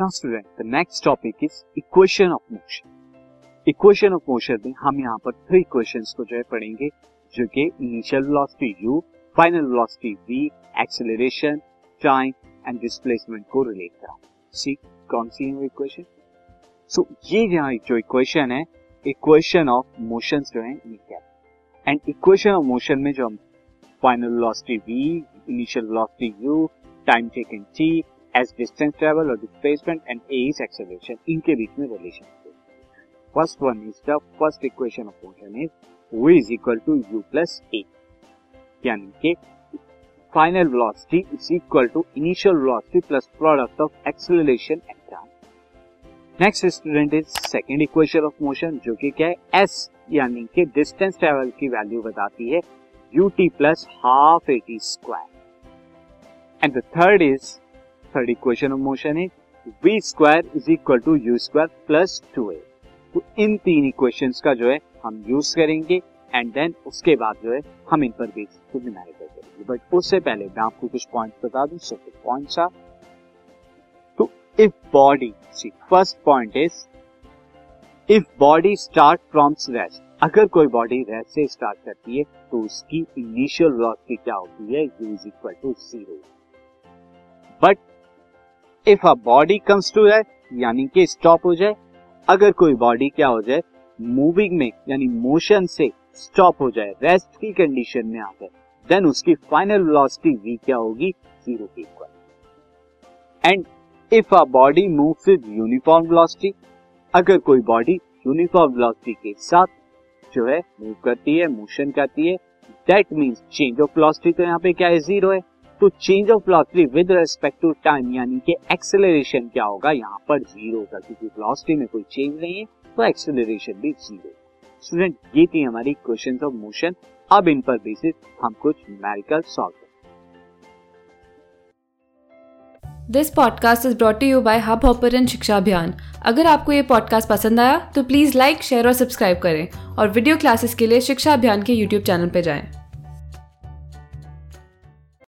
Now student the next topic is equation of motion equation of motion में हम यहाँ पर थ्री इक्वेशंस को जो है पढ़ेंगे, जो कि initial velocity u final velocity v acceleration time and displacement को रिलेट करा। सी कौन सी है वो इक्वेशन सो ये यहाँ जो इक्वेशन है इक्वेशन ऑफ़ मोशन जो है, ये क्या एंड इक्वेशन ऑफ़ मोशन में जो हम final velocity v initial velocity u time taken t as distance travel और displacement and a is acceleration इनके बीच में relation first one is the first equation of motion is v is equal to u plus a यानी कि final velocity is equal to initial velocity plus product of acceleration and time next student is second equation of motion जो कि क्या है? S, यानी कि distance travel की value बताती है ut plus half a t square and the third is third equation of motion है v square is equal to u square plus two a तो इन तीन इक्वेशंस का जो है, हम यूज़ करेंगे एंड देन उसके बाद जो है, हम इन पर बेस को न्यूमेरिकल करेंगे बट उससे पहले मैं आपको कुछ पॉइंट बता दूँ सो पॉइंट्स आर तो if body C first point is if body start from rest अगर कोई बॉडी रेस्ट से स्टार्ट करती है तो उसकी इनिशियल वेलोसिटी क्या होती है? U is equal to zero but if a body comes to that यानी कि स्टॉप हो जाए, अगर कोई बॉडी क्या हो जाए मूविंग में, यानी मोशन से स्टॉप हो जाए रेस्ट की कंडीशन में आ जाए देन उसकी फाइनल वेलोसिटी वी क्या होगी? ज़ीरो के equal and if a body moves with uniform velocity अगर कोई बॉडी यूनिफॉर्म वेलोसिटी के साथ जो है मूव करती है मोशन करती है that means change of velocity तो यहाँ पे क्या है? ज़ीरो है। तो change of velocity with respect to time यानी कि एक्सेलरेशन क्या होगा? यहाँ पर ज़ीरो होगा, क्योंकि वेलोसिटी में कोई चेंज नहीं है तो एक्सेलरेशन भी ज़ीरो स्टूडेंट ये थी हमारी क्वेश्चन ऑफ़ मोशन अब इन पर बेसिस हम कुछ numerical solve this podcast is brought you by Hubhopper Shiksha Abhiyan अगर आपको ये पॉडकास्ट पसंद आया तो प्लीज़ लाइक शेयर और सब्सक्राइब करें। और वीडियो क्लासेस के लिए शिक्षा अभियान के यूट्यूब चैनल पर जाएँ।